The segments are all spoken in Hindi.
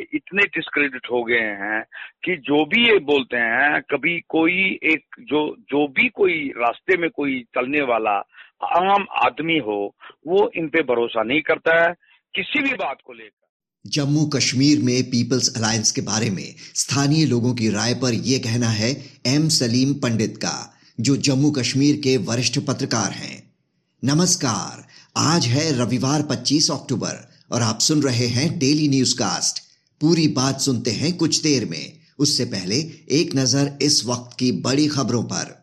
इतने डिस्क्रेडिट हो गए हैं कि जो भी ये बोलते हैं, कभी कोई एक, जो जो भी कोई रास्ते में कोई चलने वाला आम आदमी हो, वो इन पे भरोसा नहीं करता है, किसी भी बात को लेकर। जम्मू कश्मीर में पीपल्स अलायंस के बारे में स्थानीय लोगों की राय पर यह कहना है एम सलीम पंडित का, जो जम्मू कश्मीर के वरिष्ठ पत्रकार हैं। नमस्कार, आज है रविवार 25 अक्टूबर और आप सुन रहे हैं डेली न्यूज़ कास्ट पूरी बात सुनते हैं कुछ देर में। उससे पहले एक नज़र इस वक्त की बड़ी खबरों पर।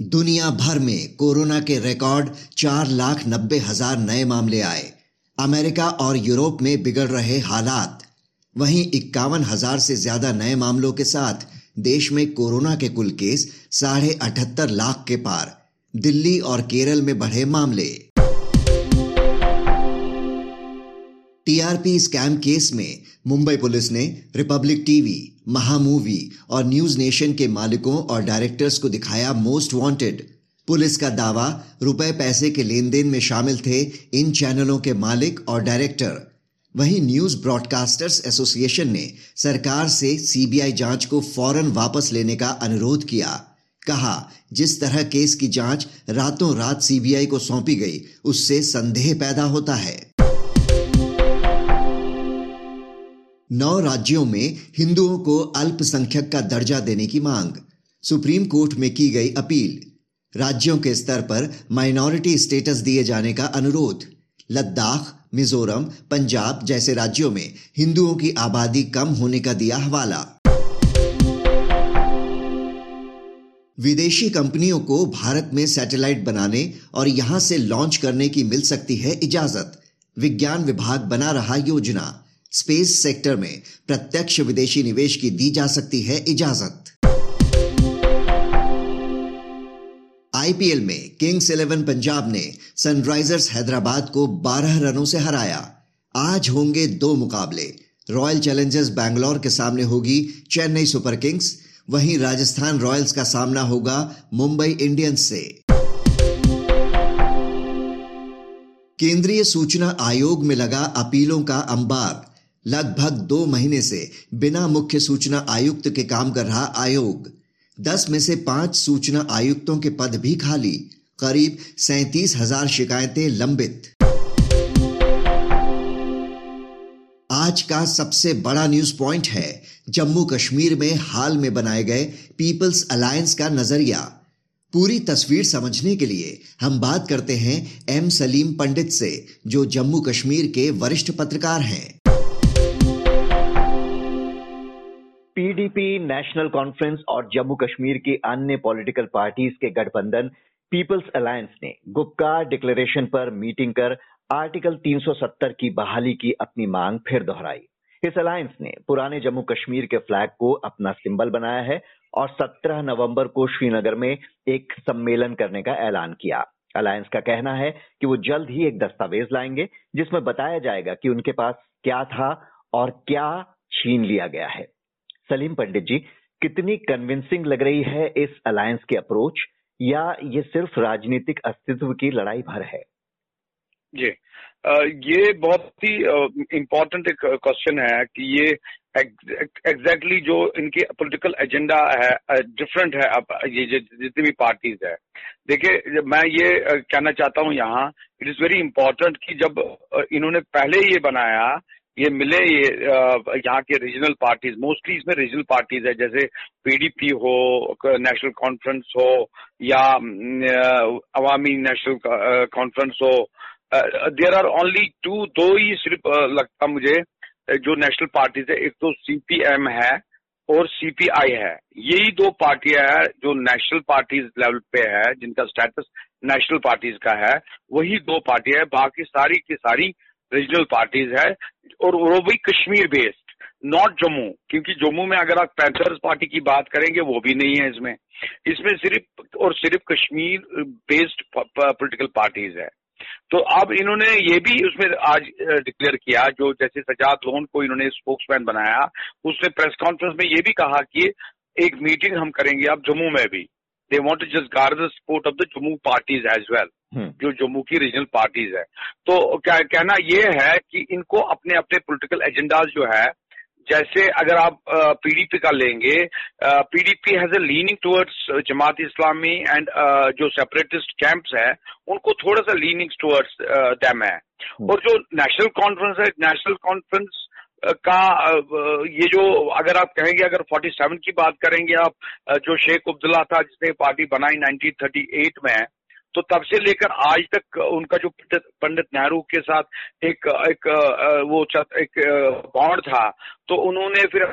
दुनिया भर में कोरोना के रिकॉर्ड चार लाख नब्बे हज़ार नए मामले आए। अमेरिका और यूरोप में बिगड़ रहे हालात। वहीं इक्यावन हज़ार से ज़्यादा नए मामलों के साथ देश में कोरोना के कुल केस साढ़े अठहत्तर लाख के पार। दिल्ली और केरल में बढ़े मामले। टीआरपी स्कैम केस में मुंबई पुलिस ने रिपब्लिक टीवी महामूवी और न्यूज़ नेशन के मालिकों और डायरेक्टर्स को दिखाया मोस्ट वांटेड पुलिस का दावा, रुपए पैसे के लेन देन में शामिल थे इन चैनलों के मालिक और डायरेक्टर वहीं न्यूज़ ब्रॉडकास्टर्स एसोसिएशन ने सरकार से सीबीआई जाँच को फ़ौरन वापस लेने का अनुरोध किया। कहा, जिस तरह केस की जाँच रातों रात सीबीआई को सौंपी गई, उससे संदेह पैदा होता है। नौ राज्यों में हिंदुओं को अल्पसंख्यक का दर्जा देने की मांग। सुप्रीम कोर्ट में की गई अपील। राज्यों के स्तर पर माइनॉरिटी स्टेटस दिए जाने का अनुरोध। लद्दाख, मिजोरम, पंजाब जैसे राज्यों में हिंदुओं की आबादी कम होने का दिया हवाला। विदेशी कंपनियों को भारत में सैटेलाइट बनाने और यहाँ से लॉन्च करने की मिल सकती है इजाज़त। विज्ञान विभाग बना रहा योजना। स्पेस सेक्टर में प्रत्यक्ष विदेशी निवेश की दी जा सकती है इजाज़त। आईपीएल में किंग्स इलेवन पंजाब ने सनराइजर्स हैदराबाद को 12 रनों से हराया। आज होंगे दो मुकाबले। रॉयल चैलेंजर्स बैंगलोर के सामने होगी चेन्नई सुपर किंग्स वहीं राजस्थान रॉयल्स का सामना होगा मुंबई इंडियंस से। केंद्रीय सूचना आयोग में लगा अपीलों का अंबार। लगभग दो महीने से बिना मुख्य सूचना आयुक्त के काम कर रहा आयोग। दस में से पाँच सूचना आयुक्तों के पद भी खाली, करीब सैतीस हज़ार शिकायतें लंबित। आज का सबसे बड़ा न्यूज़ पॉइंट है जम्मू कश्मीर में हाल में बनाए गए पीपल्स अलायंस का नज़रिया। पूरी तस्वीर समझने के लिए हम बात करते हैं एम सलीम पंडित से, जो जम्मू कश्मीर के वरिष्ठ पत्रकार हैं। पीडीपी नेशनल कॉन्फ्रेंस और जम्मू कश्मीर की अन्य पॉलिटिकल पार्टीज़ के गठबंधन पीपल्स अलायंस ने गुप्का डिक्लेरेशन पर मीटिंग कर आर्टिकल 370 की बहाली की अपनी मांग फिर दोहराई। इस अलायंस ने पुराने जम्मू कश्मीर के फ्लैग को अपना सिंबल बनाया है और 17 नवंबर को श्रीनगर में एक सम्मेलन करने का ऐलान किया। अलायंस का कहना है कि वो जल्द ही एक दस्तावेज़ लाएँगे, जिसमें बताया जाएगा कि उनके पास क्या था और क्या छीन लिया गया है। सलीम पंडित जी, कितनी कन्विंसिंग लग रही है इस अलायंस की अप्रोच या ये सिर्फ़ राजनीतिक अस्तित्व की लड़ाई भर है? जी ये बहुत ही इम्पोर्टेंट एक क्वेश्चन है कि ये एग्जैक्टली exactly जो इनके पॉलिटिकल एजेंडा है डिफरेंट है अब ये जितनी भी पार्टीज़ है। देखिए, मैं ये कहना चाहता हूँ यहाँ इट इज़ वेरी इम्पोर्टेंट कि जब इन्होंने पहले ये बनाया ये मिले, ये यहाँ के रीजनल पार्टीज़ मोस्टली इसमें रीजनल पार्टीज़ है, जैसे पीडीपी हो नेशनल कॉन्फ्रेंस हो, या अवामी नेशनल कॉन्फ्रेंस हो देर आर ओनली टू दो ही सिर्फ़ लगता मुझे जो नेशनल पार्टीज़ है, एक तो सीपीएम है और सीपीआई है। यही दो पार्टियाँ हैं जो नेशनल पार्टीज़ लेवल पे है, जिनका स्टेटस नेशनल पार्टीज़ का है। वही दो पार्टियाँ है, बाकी सारी की सारी रीजनल पार्टीज़ है और वो भी कश्मीर बेस्ड नॉट जम्मू क्योंकि जम्मू में अगर आप पैंथर्स पार्टी की बात करेंगे, वो भी नहीं है इसमें। इसमें सिर्फ़ और सिर्फ़ कश्मीर बेस्ड पॉलिटिकल पार्टीज़ है। तो अब इन्होंने ये भी उसमें आज डिक्लेयर किया, जो जैसे सजाद लोन को इन्होंने स्पोक्समैन बनाया, उसने प्रेस कॉन्फ्रेंस में ये भी कहा कि एक मीटिंग हम करेंगे अब जम्मू में भी। They want to just guard the support of the Jammu parties as well जो जम्मू की रीजनल पार्टीज़ है। तो क्या कहना ये है कि इनको अपने अपने पोलिटिकल एजेंडाज जो है जैसे अगर आप पीडीपी का लेंगे PDP has a leaning towards Jamaat Islami and जो सेपरेटिस्ट कैंप्स है उनको थोड़ा सा लीनिंग टुवर्ड्स दैम है। हम्म। और जो नेशनल कॉन्फ्रेंस है नेशनल कॉन्फ्रेंस का ये जो अगर आप कहेंगे अगर 47 की बात करेंगे आप जो शेख अब्दुल्ला था जिसने पार्टी बनाई 1938 में तो तब से लेकर आज तक उनका जो पंडित नेहरू के साथ एक एक वो एक बॉन्ड था तो उन्होंने फिर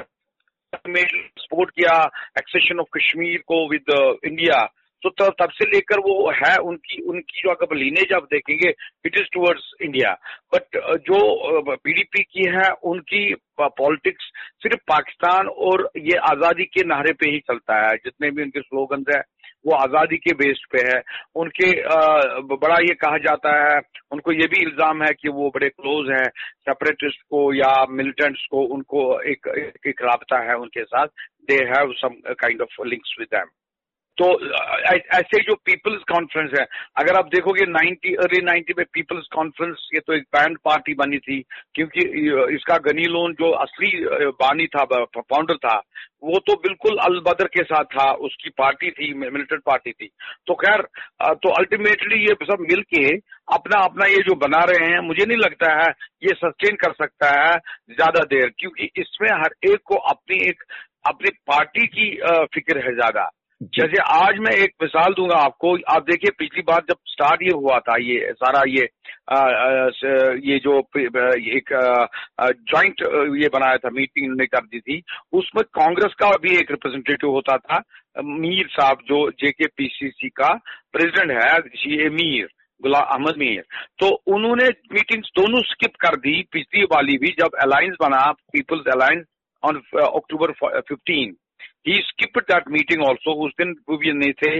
सपोर्ट किया एक्सेशन ऑफ़ कश्मीर को विद इंडिया तो तब से लेकर वो है, उनकी उनकी जो अगर लीनेज आप देखेंगे it is towards India but जो पीडीपी की है, उनकी पॉलिटिक्स सिर्फ़ पाकिस्तान और ये आज़ादी के नारे पे ही चलता है, जितने भी उनके स्लोगन्स है। वो आज़ादी के बेस्ट पे है। उनके बड़ा ये कहा जाता है उनको ये भी इल्ज़ाम है कि वो बड़े क्लोज हैं सेपरेटिस्ट को या मिलिटेंट्स को उनको एक एक, एक रबता है उनके साथ। They have some kind of links with them तो ऐसे जो पीपल्स कॉन्फ्रेंस है, अगर आप देखोगे 90 अर्ली 90 में पीपल्स कॉन्फ्रेंस ये तो एक बैंड पार्टी बनी थी, क्योंकि इसका गनी लोन जो असली बानी था फाउंडर था, वो तो बिल्कुल अल बदर के साथ था, उसकी पार्टी थी मिलिटेंट पार्टी थी। तो खैर तो अल्टीमेटली ये सब मिलके अपना अपना ये जो बना रहे हैं, मुझे नहीं लगता है ये सस्टेन कर सकता है ज़्यादा देर, क्योंकि इसमें हर एक को अपनी एक, अपनी पार्टी की फ़िक्र है ज़्यादा। जैसे आज मैं एक मिसाल दूँगा आपको। आप देखिए पिछली बार जब स्टार्ट ये हुआ था ये सारा ये आ, आ, ये जो एक जॉइंट ये बनाया था मीटिंग इन्होंने कर दी थी उसमें कांग्रेस का भी एक रिप्रेजेंटेटिव होता था मीर साहब जो जेके पीसीसी का प्रेसिडेंट है मीर गुलाम अहमद मीर। तो उन्होंने मीटिंग्स दोनों स्किप कर दी पिछली वाली भी जब अलायंस बना people's alliance on October fifteen he skip that meeting also उस दिन वो भी नहीं थे।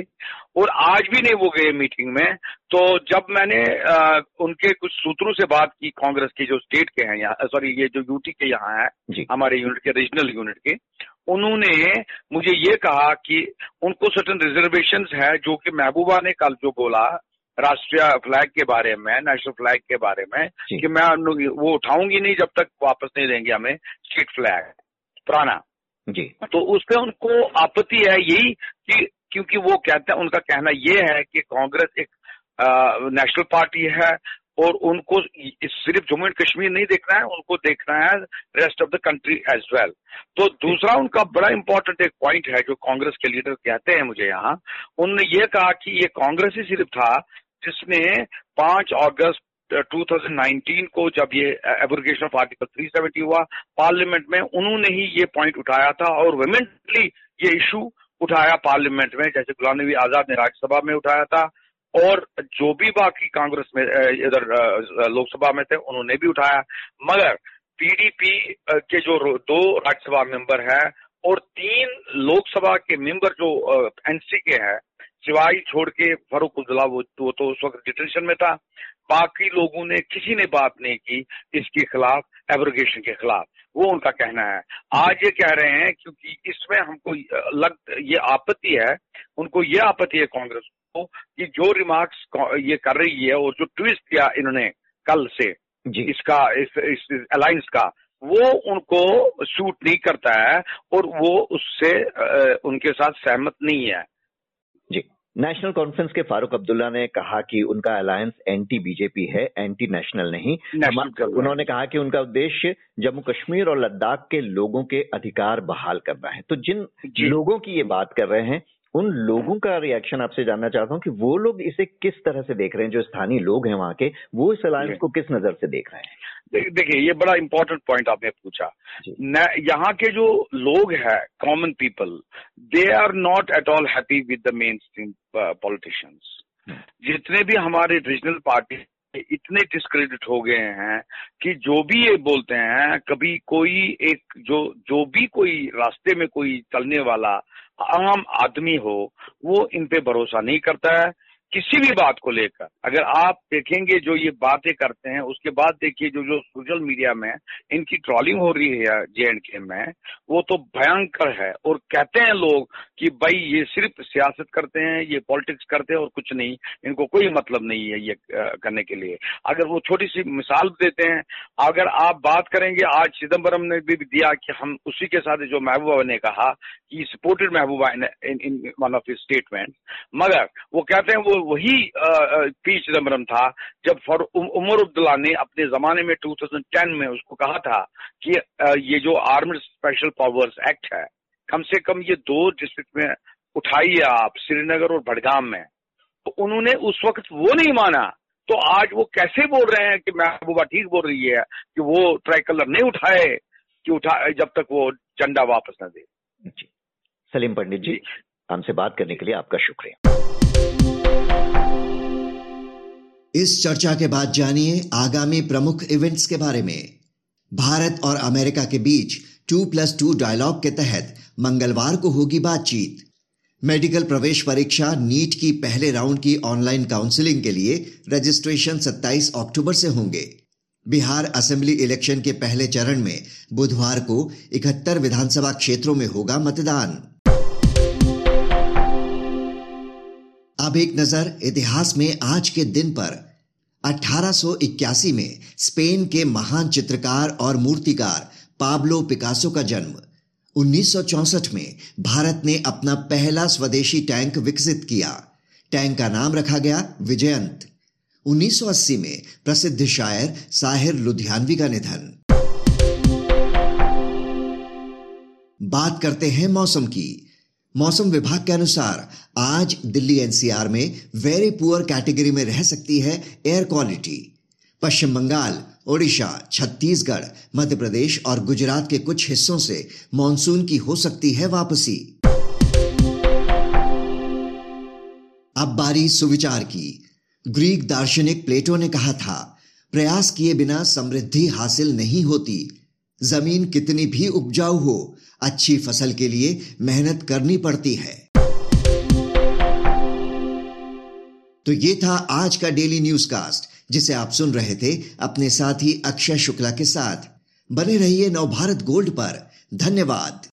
और आज भी नहीं वो गए मीटिंग में। तो जब मैंने आ, उनके कुछ सूत्रों से बात की कांग्रेस के जो स्टेट के हैं यहाँ सॉरी ये जो यूटी के यहाँ है हमारे यूनिट के रीजनल यूनिट के उन्होंने मुझे ये कहा कि उनको सर्टन रिजर्वेशन है जो कि महबूबा ने कल जो बोला राष्ट्रीय फ्लैग के बारे में नेशनल फ्लैग के बारे में कि मैं वो उठाऊँगी नहीं जब तक वापस नहीं देंगे हमें स्टेट फ्लैग पुराना। जी। तो उससे उनको आपत्ति है यही कि क्योंकि वो कहते हैं, उनका कहना ये है कि कांग्रेस एक नेशनल पार्टी है और उनको सिर्फ़ जम्मू एंड कश्मीर नहीं देखना है, उनको देखना है rest of the country as well तो दूसरा उनका बड़ा इंपॉर्टेंट एक पॉइंट है जो कांग्रेस के लीडर कहते हैं मुझे यहाँ। उनने ये कहा कि ये कांग्रेस ही सिर्फ़ था जिसने पाँच अगस्त 2019 को जब ये एब्रोगेशन ऑफ़ आर्टिकल 370 हुआ पार्लियामेंट में उन्होंने ही ये पॉइंट उठाया था और वेमेंटली ये इशू उठाया पार्लियामेंट में जैसे गुलाम नबी आज़ाद ने राज्यसभा में उठाया था और जो भी बाकी कांग्रेस में इधर लोकसभा में थे उन्होंने भी उठाया। मगर पीडीपी के जो दो राज्यसभा मेंबर हैं और तीन लोकसभा के मेंबर जो एनसी के हैं सिवाई छोड़ के फारूक अब्दुल्ला वो तो, तो उस वक्त डिटेंशन में था। बाकी लोगों ने किसी ने बात नहीं की इसके खिलाफ एब्रोगेशन के खिलाफ। वो उनका कहना है। आज ये कह रहे हैं क्योंकि इसमें हमको लग ये आपत्ति है उनको ये आपत्ति है कांग्रेस को कि जो रिमार्क्स ये कर रही है और जो ट्विस्ट किया इन्होंने कल से जी। इसका इस, इस, इस अलायंस का वो उनको सूट नहीं करता है और वो उससे उनके साथ सहमत नहीं है। नेशनल कॉन्फ्रेंस के फारूक अब्दुल्ला ने कहा कि उनका अलायंस एंटी बीजेपी है एंटी नेशनल नहीं उन्होंने कहा कि उनका उद्देश्य जम्मू कश्मीर और लद्दाख के लोगों के अधिकार बहाल करना है। तो जिन लोगों की ये बात कर रहे हैं उन लोगों का रिएक्शन आपसे जानना चाहता हूँ कि वो लोग इसे किस तरह से देख रहे हैं जो स्थानीय लोग हैं वहाँ के वो इस अलायंस को किस नज़र से देख रहे हैं? देखिए ये बड़ा इंपॉर्टेंट पॉइंट आपने पूछा। यहाँ के जो लोग हैं common people they are not at all happy with the mainstream politicians जितने भी हमारे रीजनल पार्टी इतने डिस्क्रेडिट हो गए हैं कि जो भी ये बोलते हैं, कभी कोई एक जो जो भी कोई रास्ते में कोई चलने वाला आम आदमी हो, वो इन पे भरोसा नहीं करता है। किसी भी बात को लेकर। अगर आप देखेंगे जो ये बातें करते हैं, उसके बाद देखिए जो जो सोशल मीडिया में इनकी ट्रॉलिंग हो रही है जे एंड के में, वो तो भयंकर है। और कहते हैं लोग कि भाई ये सिर्फ़ सियासत करते हैं, ये पॉलिटिक्स करते हैं और कुछ नहीं। इनको कोई मतलब नहीं है ये करने के लिए। अगर वो छोटी सी मिसाल देते हैं, अगर आप बात करेंगे, आज चिदम्बरम ने भी दिया कि हम उसी के साथ जो महबूबा ने कहा कि supported Mehbooba in one of statement मगर वो कहते हैं वो वही पी चिदम्बरम था जब फॉर उमर अब्दुल्ला ने अपने जमाने में 2010 में उसको कहा था कि ये जो आर्म्ड स्पेशल पावर्स एक्ट है कम से कम ये दो डिस्ट्रिक्ट में उठाइए आप श्रीनगर और बडगाम में। तो उन्होंने उस वक्त वो नहीं माना। तो आज वो कैसे बोल रहे हैं कि महबूबा ठीक बोल रही है कि वो ट्राई कलर नहीं उठाए कि उठा जब तक वो झंडा वापस न दे। सलीम पंडित जी। हमसे बात करने के लिए आपका शुक्रिया। इस चर्चा के बाद जानिए आगामी प्रमुख इवेंट्स के बारे में। भारत और अमेरिका के बीच टू प्लस टू डायलॉग के तहत मंगलवार को होगी बातचीत। मेडिकल प्रवेश परीक्षा नीट की पहले राउंड की ऑनलाइन काउंसलिंग के लिए रजिस्ट्रेशन 27 अक्टूबर से होंगे। बिहार असेंबली इलेक्शन के पहले चरण में बुधवार को इकहत्तर विधानसभा क्षेत्रों में होगा मतदान। अब एक नज़र इतिहास में आज के दिन पर। 1881 में स्पेन के महान चित्रकार और मूर्तिकार पाब्लो पिकासो का जन्म। 1964 में भारत ने अपना पहला स्वदेशी टैंक विकसित किया। टैंक का नाम रखा गया विजयंत। 1980 में प्रसिद्ध शायर साहिर लुधियानवी का निधन। बात करते हैं मौसम की। मौसम विभाग के अनुसार आज दिल्ली एनसीआर में वेरी पुअर कैटेगरी में रह सकती है एयर क्वालिटी पश्चिम बंगाल, ओडिशा, छत्तीसगढ़ मध्य प्रदेश और गुजरात के कुछ हिस्सों से मानसून की हो सकती है वापसी। अब बारी सुविचार की। ग्रीक दार्शनिक प्लेटो ने कहा था, प्रयास किए बिना समृद्धि हासिल नहीं होती। ज़मीन कितनी भी उपजाऊ हो, अच्छी फ़सल के लिए मेहनत करनी पड़ती है। तो ये था आज का डेली न्यूज़ कास्ट जिसे आप सुन रहे थे अपने साथी अक्षय शुक्ला के साथ। बने रहिए नवभारत गोल्ड पर। धन्यवाद।